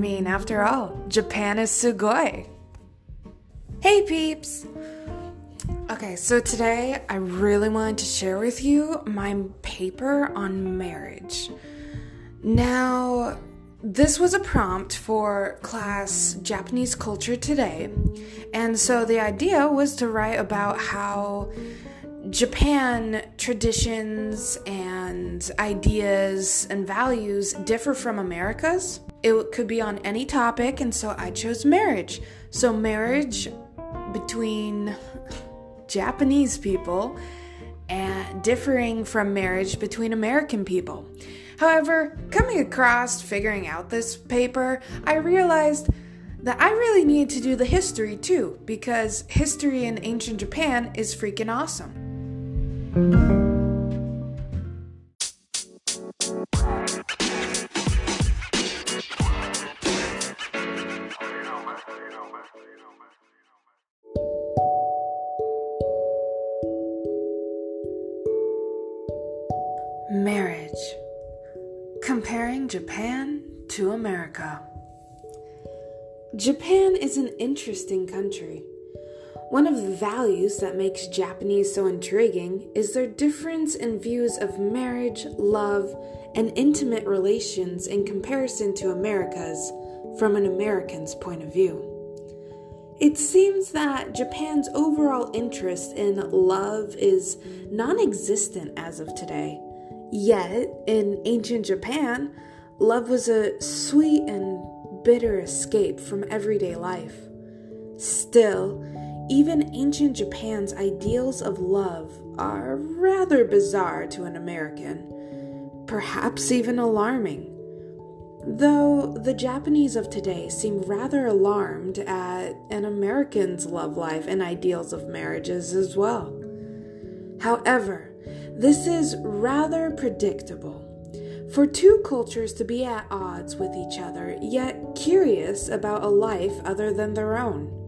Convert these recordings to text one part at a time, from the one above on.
mean, after all, Japan is sugoi. Hey peeps! Okay, so today I really wanted to share with you my paper on marriage. Now, this was a prompt for class Japanese culture today, and so the idea was to write about how Japan traditions and ideas and values differ from America's. It could be on any topic, and so I chose marriage. So, marriage between Japanese people and differing from marriage between American people. However, coming across figuring out this paper, I realized that I really need to do the history too, because history in ancient Japan is freaking awesome. Marriage. Comparing Japan to America. Japan is an interesting country. One of the values that makes Japanese so intriguing is their difference in views of marriage, love, and intimate relations in comparison to America's from an American's point of view. It seems that Japan's overall interest in love is non existent as of today. Yet, in ancient Japan, love was a sweet and bitter escape from everyday life. Still, even ancient Japan's ideals of love are rather bizarre to an American, perhaps even alarming. Though the Japanese of today seem rather alarmed at an American's love life and ideals of marriages as well. However, this is rather predictable. For two cultures to be at odds with each other, yet curious about a life other than their own.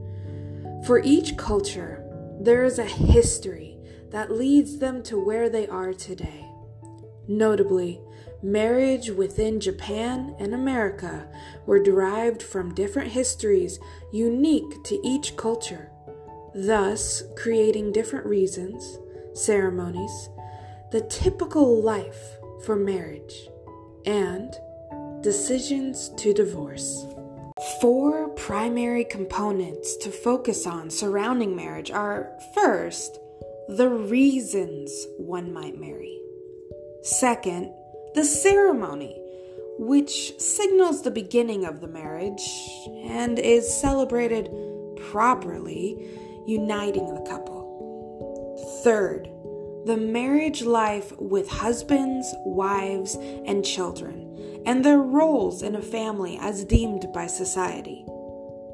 For each culture, there is a history that leads them to where they are today. Notably, marriage within Japan and America were derived from different histories unique to each culture, thus creating different reasons, ceremonies, the typical life for marriage, and decisions to divorce. Four primary components to focus on surrounding marriage are first, the reasons one might marry. Second, the ceremony, which signals the beginning of the marriage and is celebrated properly, uniting the couple. Third, the marriage life with husbands, wives, and children and their roles in a family as deemed by society.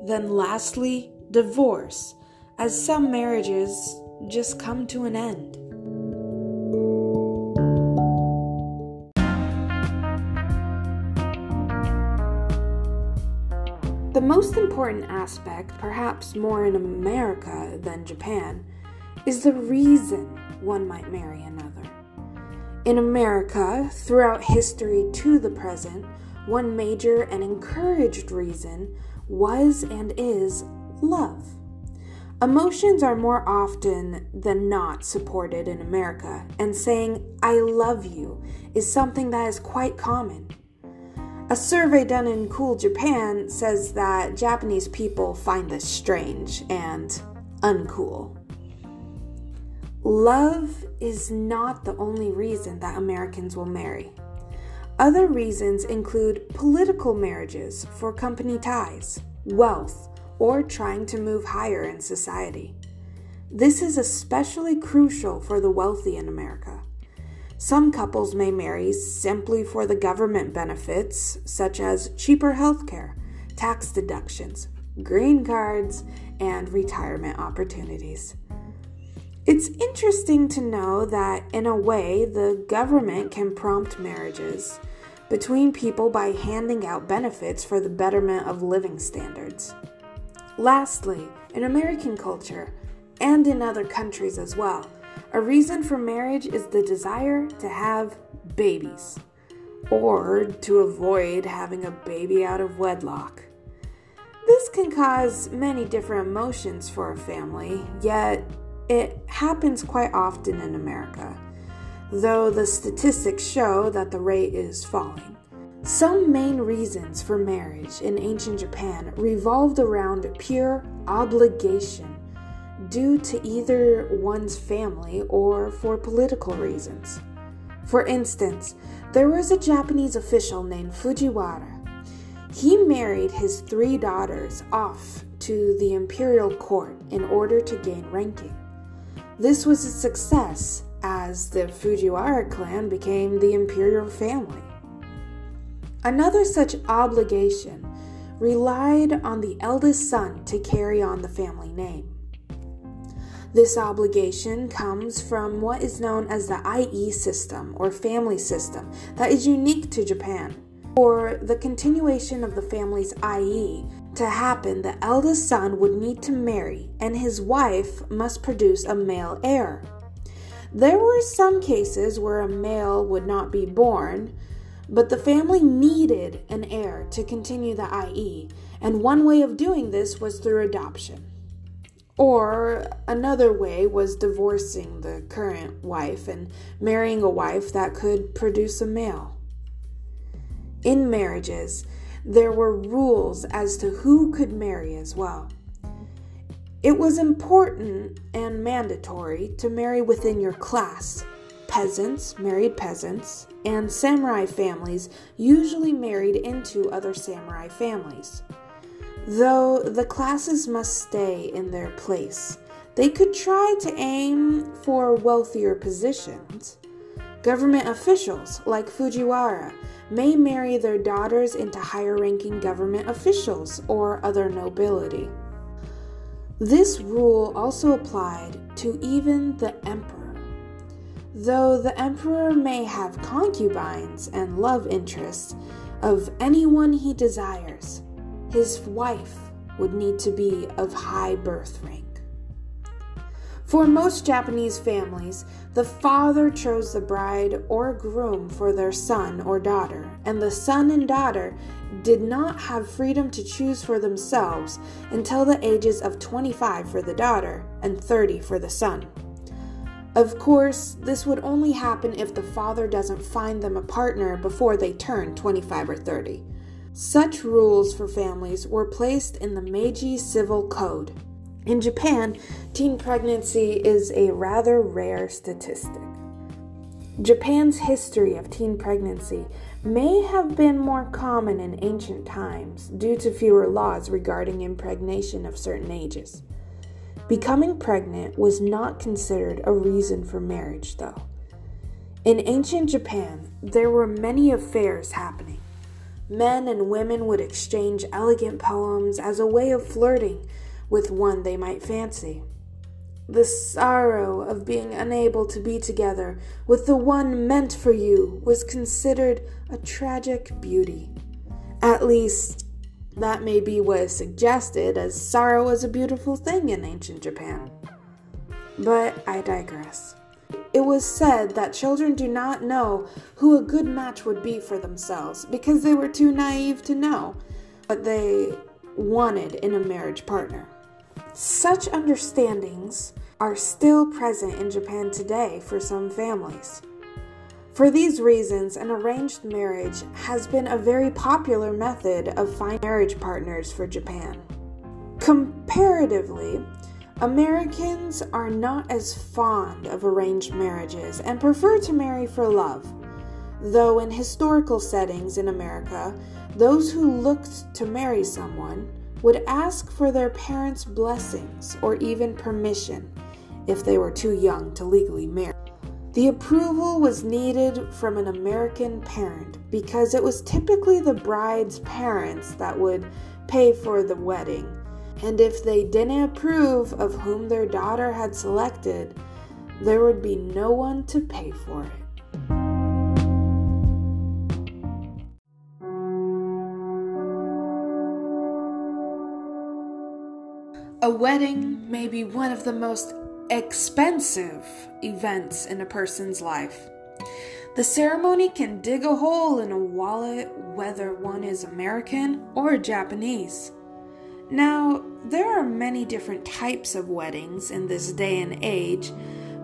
Then, lastly, divorce, as some marriages just come to an end. The most important aspect, perhaps more in America than Japan, is the reason one might marry another. In America, throughout history to the present, one major and encouraged reason was and is love. Emotions are more often than not supported in America, and saying, I love you, is something that is quite common. A survey done in Cool Japan says that Japanese people find this strange and uncool. Love is not the only reason that Americans will marry. Other reasons include political marriages for company ties, wealth, or trying to move higher in society. This is especially crucial for the wealthy in America. Some couples may marry simply for the government benefits, such as cheaper healthcare, tax deductions, green cards, and retirement opportunities. It's interesting to know that, in a way, the government can prompt marriages between people by handing out benefits for the betterment of living standards. Lastly, in American culture, and in other countries as well, a reason for marriage is the desire to have babies. or to avoid having a baby out of wedlock. This can cause many different emotions for a family, yet it happens quite often in America, though the statistics show that the rate is falling. Some main reasons for marriage in ancient Japan revolved around pure obligation due to either one's family or for political reasons. For instance, there was a Japanese official named Fujiwara. He married his three daughters off to the imperial court in order to gain ranking. This was a success as the Fujiwara clan became the imperial family. Another such obligation relied on the eldest son to carry on the family name. This obligation comes from what is known as the IE system or family system that is unique to Japan. For the continuation of the family's IE to happen, the eldest son would need to marry and his wife must produce a male heir. There were some cases where a male would not be born, but the family needed an heir to continue the IE, and one way of doing this was through adoption. Or another way was divorcing the current wife and marrying a wife that could produce a male. In marriages, there were rules as to who could marry as well. It was important and mandatory to marry within your class. Peasants married peasants, and samurai families usually married into other samurai families. Though the classes must stay in their place, they could try to aim for wealthier positions. Government officials, like Fujiwara, may marry their daughters into higher ranking government officials or other nobility. This rule also applied to even the emperor. Though the emperor may have concubines and love interests of anyone he desires, his wife would need to be of high birth rank. For most Japanese families, the father chose the bride or groom for their son or daughter, and the son and daughter did not have freedom to choose for themselves until the ages of 25 for the daughter and 30 for the son. Of course, this would only happen if the father doesn't find them a partner before they turn 25 or 30. Such rules for families were placed in the Meiji Civil Code. In Japan, teen pregnancy is a rather rare statistic. Japan's history of teen pregnancy may have been more common in ancient times due to fewer laws regarding impregnation of certain ages. Becoming pregnant was not considered a reason for marriage, though. In ancient Japan, there were many affairs happening. Men and women would exchange elegant poems as a way of flirting with one they might fancy. The sorrow of being unable to be together with the one meant for you was considered a tragic beauty. At least, that may be what is suggested, as sorrow was a beautiful thing in ancient Japan. But I digress. It was said that children do not know who a good match would be for themselves because they were too naive to know what they wanted in a marriage partner. Such understandings are still present in Japan today for some families. For these reasons, an arranged marriage has been a very popular method of finding marriage partners for Japan. Comparatively, Americans are not as fond of arranged marriages and prefer to marry for love. Though in historical settings in America, those who looked to marry someone would ask for their parents' blessings or even permission if they were too young to legally marry. The approval was needed from an American parent because it was typically the bride's parents that would pay for the wedding and if they didn't approve of whom their daughter had selected, there would be no one to pay for it. A wedding may be one of the most expensive events in a person's life. The ceremony can dig a hole in a wallet whether one is American or Japanese. Now, there are many different types of weddings in this day and age,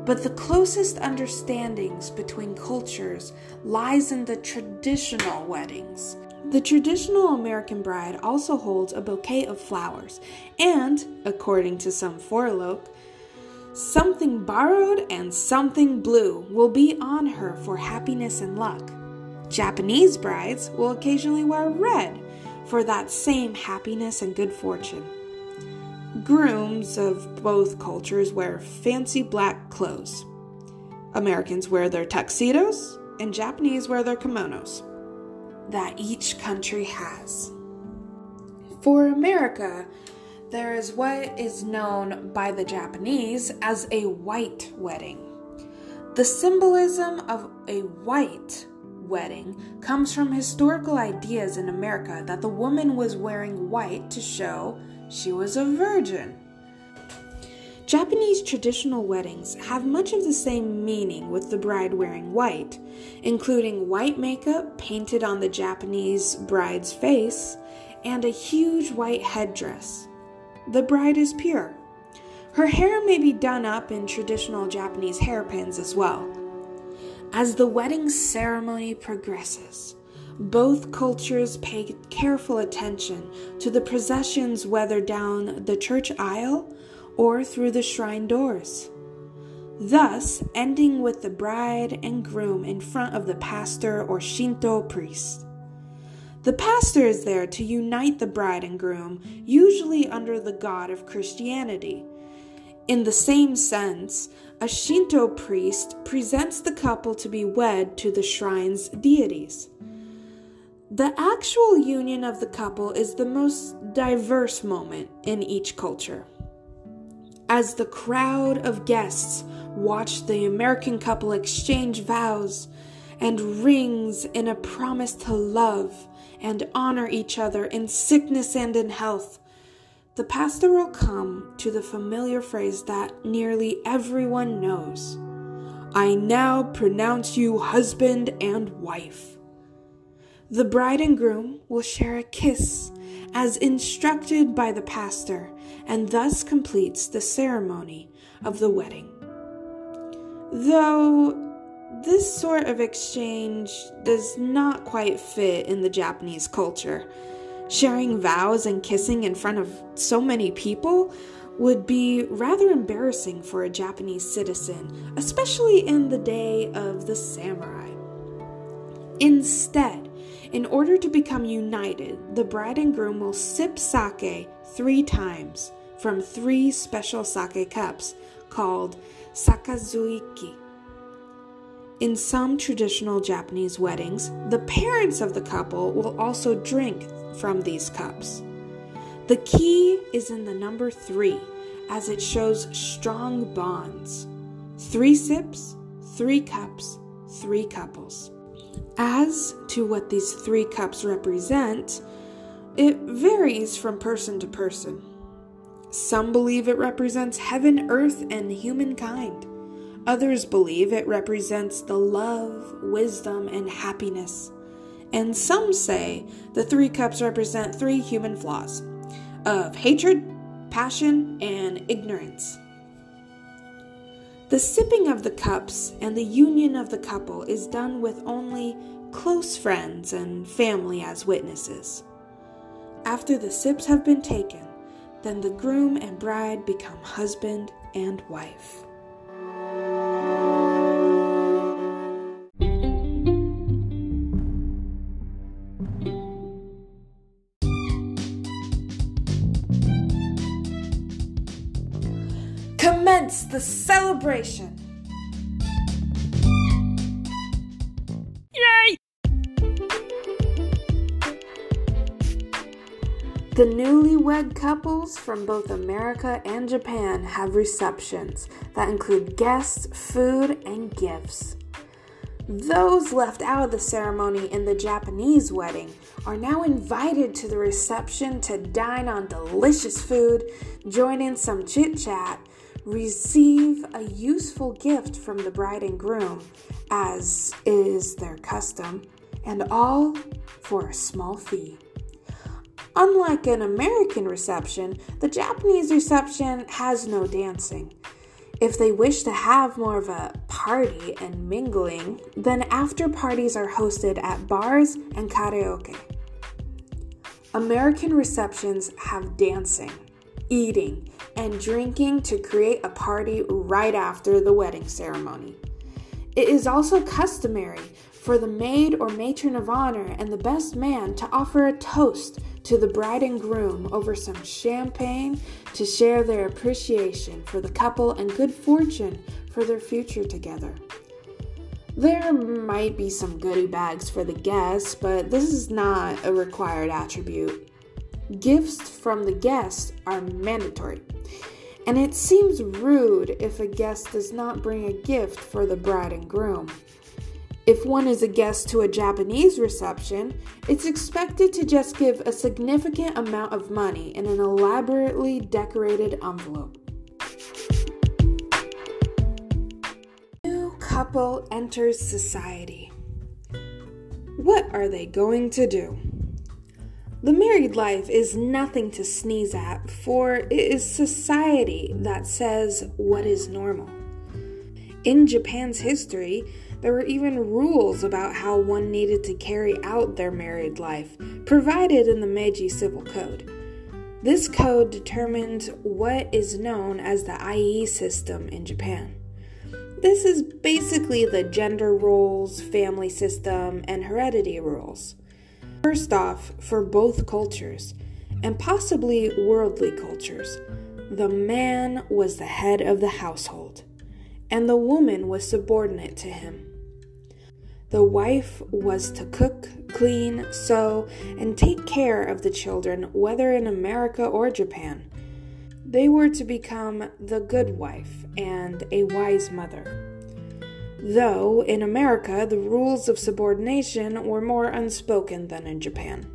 but the closest understandings between cultures lies in the traditional weddings. The traditional American bride also holds a bouquet of flowers, and, according to some forloke, something borrowed and something blue will be on her for happiness and luck. Japanese brides will occasionally wear red for that same happiness and good fortune. Grooms of both cultures wear fancy black clothes. Americans wear their tuxedos, and Japanese wear their kimonos that each country has. For America, there is what is known by the Japanese as a white wedding. The symbolism of a white wedding comes from historical ideas in America that the woman was wearing white to show she was a virgin. Japanese traditional weddings have much of the same meaning with the bride wearing white, including white makeup painted on the Japanese bride's face and a huge white headdress. The bride is pure. Her hair may be done up in traditional Japanese hairpins as well. As the wedding ceremony progresses, both cultures pay careful attention to the processions, whether down the church aisle or through the shrine doors. Thus, ending with the bride and groom in front of the pastor or Shinto priest. The pastor is there to unite the bride and groom, usually under the god of Christianity. In the same sense, a Shinto priest presents the couple to be wed to the shrine's deities. The actual union of the couple is the most diverse moment in each culture. As the crowd of guests watch the American couple exchange vows and rings in a promise to love and honor each other in sickness and in health, the pastor will come to the familiar phrase that nearly everyone knows I now pronounce you husband and wife. The bride and groom will share a kiss as instructed by the pastor, and thus completes the ceremony of the wedding. Though this sort of exchange does not quite fit in the Japanese culture, sharing vows and kissing in front of so many people would be rather embarrassing for a Japanese citizen, especially in the day of the samurai. Instead, in order to become united, the bride and groom will sip sake three times from three special sake cups called sakazuki. In some traditional Japanese weddings, the parents of the couple will also drink from these cups. The key is in the number three, as it shows strong bonds. Three sips, three cups, three couples. As to what these three cups represent, it varies from person to person. Some believe it represents heaven, earth, and humankind. Others believe it represents the love, wisdom, and happiness. And some say the three cups represent three human flaws of hatred, passion, and ignorance. The sipping of the cups and the union of the couple is done with only close friends and family as witnesses. After the sips have been taken, then the groom and bride become husband and wife. Commence the celebration. The newlywed couples from both America and Japan have receptions that include guests, food, and gifts. Those left out of the ceremony in the Japanese wedding are now invited to the reception to dine on delicious food, join in some chit chat, receive a useful gift from the bride and groom, as is their custom, and all for a small fee. Unlike an American reception, the Japanese reception has no dancing. If they wish to have more of a party and mingling, then after parties are hosted at bars and karaoke. American receptions have dancing, eating, and drinking to create a party right after the wedding ceremony. It is also customary for the maid or matron of honor and the best man to offer a toast to the bride and groom over some champagne to share their appreciation for the couple and good fortune for their future together. There might be some goodie bags for the guests, but this is not a required attribute. Gifts from the guests are mandatory, and it seems rude if a guest does not bring a gift for the bride and groom. If one is a guest to a Japanese reception, it's expected to just give a significant amount of money in an elaborately decorated envelope. New couple enters society. What are they going to do? The married life is nothing to sneeze at, for it is society that says what is normal. In Japan's history, there were even rules about how one needed to carry out their married life, provided in the Meiji Civil Code. This code determined what is known as the Ie system in Japan. This is basically the gender roles, family system, and heredity rules. First off, for both cultures, and possibly worldly cultures, the man was the head of the household, and the woman was subordinate to him. The wife was to cook, clean, sew, and take care of the children, whether in America or Japan. They were to become the good wife and a wise mother. Though in America the rules of subordination were more unspoken than in Japan.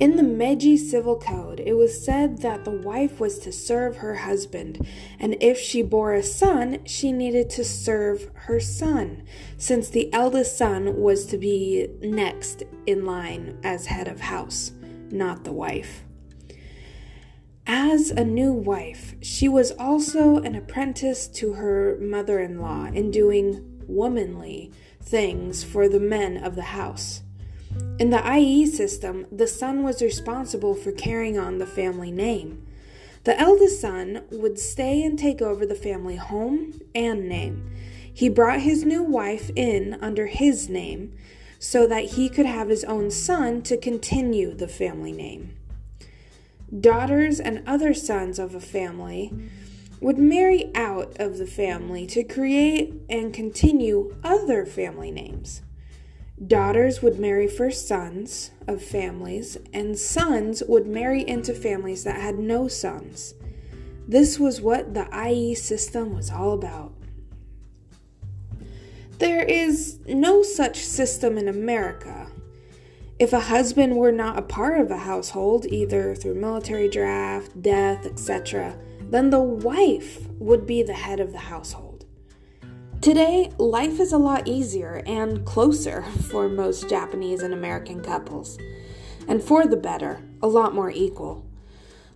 In the Meiji Civil Code, it was said that the wife was to serve her husband, and if she bore a son, she needed to serve her son, since the eldest son was to be next in line as head of house, not the wife. As a new wife, she was also an apprentice to her mother in law in doing womanly things for the men of the house. In the Ie system, the son was responsible for carrying on the family name. The eldest son would stay and take over the family home and name. He brought his new wife in under his name so that he could have his own son to continue the family name. Daughters and other sons of a family would marry out of the family to create and continue other family names. Daughters would marry first sons of families, and sons would marry into families that had no sons. This was what the Ie system was all about. There is no such system in America. If a husband were not a part of a household, either through military draft, death, etc., then the wife would be the head of the household. Today, life is a lot easier and closer for most Japanese and American couples, and for the better, a lot more equal.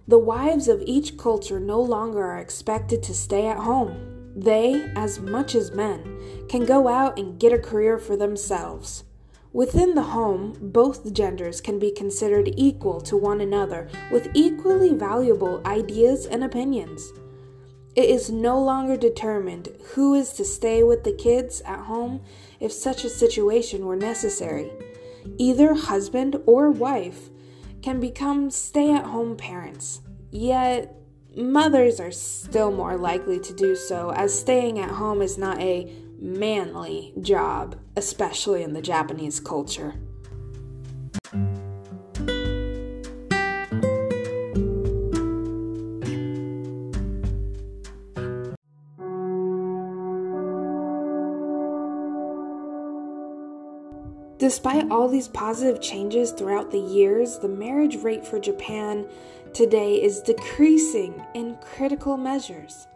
The wives of each culture no longer are expected to stay at home. They, as much as men, can go out and get a career for themselves. Within the home, both genders can be considered equal to one another with equally valuable ideas and opinions. It is no longer determined who is to stay with the kids at home if such a situation were necessary. Either husband or wife can become stay at home parents, yet, mothers are still more likely to do so as staying at home is not a manly job, especially in the Japanese culture. Despite all these positive changes throughout the years, the marriage rate for Japan today is decreasing in critical measures.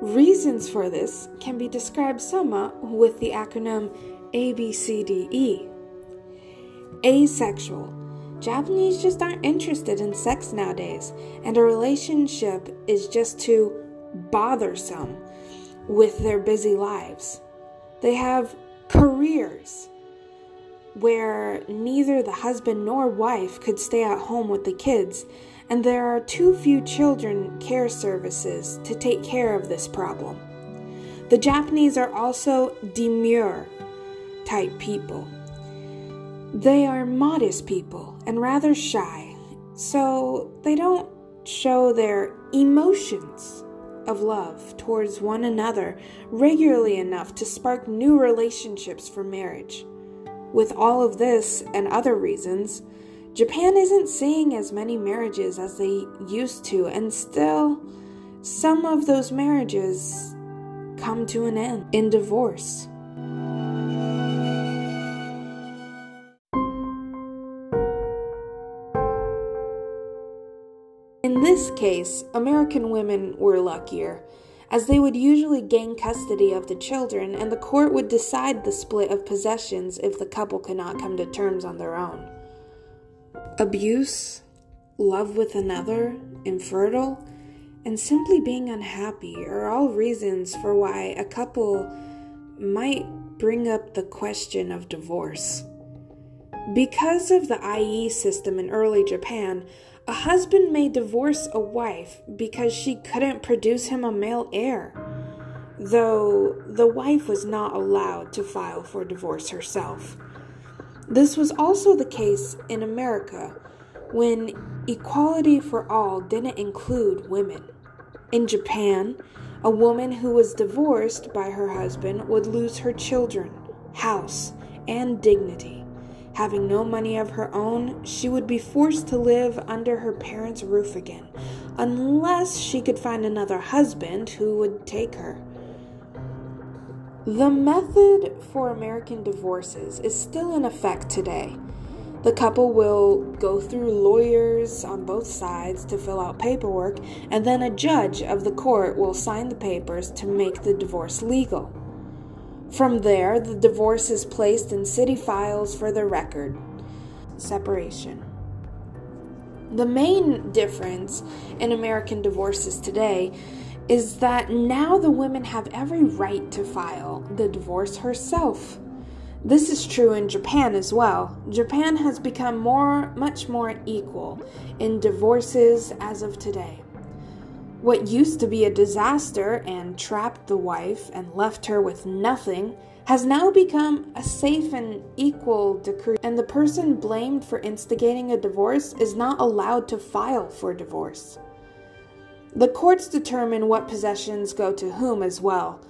Reasons for this can be described somewhat with the acronym ABCDE. Asexual. Japanese just aren't interested in sex nowadays, and a relationship is just too bothersome with their busy lives. They have careers where neither the husband nor wife could stay at home with the kids, and there are too few children care services to take care of this problem. The Japanese are also demure type people. They are modest people and rather shy, so they don't show their emotions of love towards one another regularly enough to spark new relationships for marriage. With all of this and other reasons, Japan isn't seeing as many marriages as they used to, and still, some of those marriages come to an end in divorce. In this case, American women were luckier, as they would usually gain custody of the children and the court would decide the split of possessions if the couple could not come to terms on their own. Abuse, love with another, infertile, and simply being unhappy are all reasons for why a couple might bring up the question of divorce. Because of the IE system in early Japan, a husband may divorce a wife because she couldn't produce him a male heir, though the wife was not allowed to file for divorce herself. This was also the case in America when equality for all didn't include women. In Japan, a woman who was divorced by her husband would lose her children, house, and dignity. Having no money of her own, she would be forced to live under her parents' roof again, unless she could find another husband who would take her. The method for American divorces is still in effect today. The couple will go through lawyers on both sides to fill out paperwork, and then a judge of the court will sign the papers to make the divorce legal. From there, the divorce is placed in city files for the record. Separation. The main difference in American divorces today is that now the women have every right to file the divorce herself. This is true in Japan as well. Japan has become more much more equal in divorces as of today. What used to be a disaster and trapped the wife and left her with nothing has now become a safe and equal decree, and the person blamed for instigating a divorce is not allowed to file for divorce. The courts determine what possessions go to whom as well.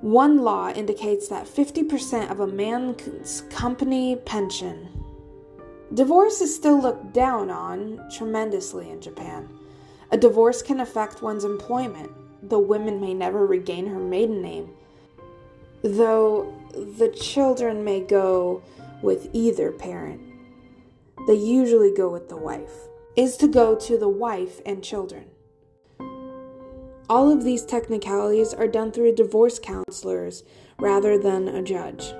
One law indicates that 50% of a man's company pension. Divorce is still looked down on tremendously in Japan. A divorce can affect one's employment. The woman may never regain her maiden name, though the children may go with either parent. They usually go with the wife, is to go to the wife and children. All of these technicalities are done through divorce counselors rather than a judge.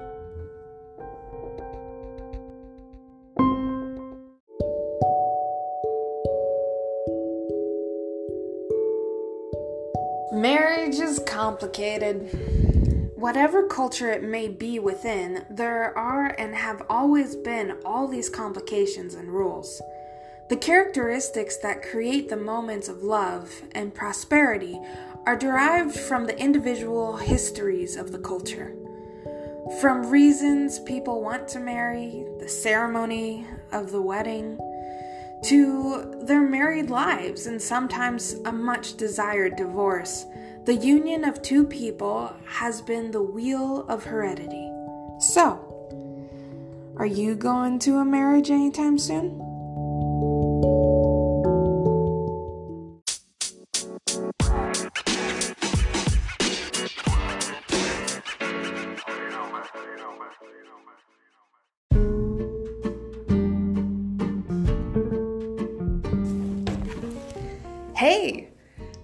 Marriage is complicated. Whatever culture it may be within, there are and have always been all these complications and rules. The characteristics that create the moments of love and prosperity are derived from the individual histories of the culture. From reasons people want to marry, the ceremony of the wedding, to their married lives and sometimes a much desired divorce, the union of two people has been the wheel of heredity. So, are you going to a marriage anytime soon?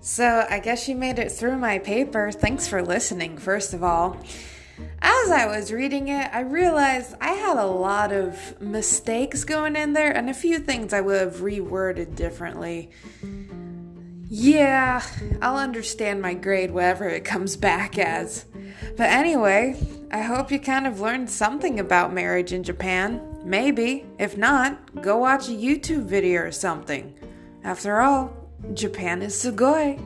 So, I guess you made it through my paper. Thanks for listening, first of all. As I was reading it, I realized I had a lot of mistakes going in there and a few things I would have reworded differently. Yeah, I'll understand my grade, whatever it comes back as. But anyway, I hope you kind of learned something about marriage in Japan. Maybe. If not, go watch a YouTube video or something. After all, Japan is sugoi.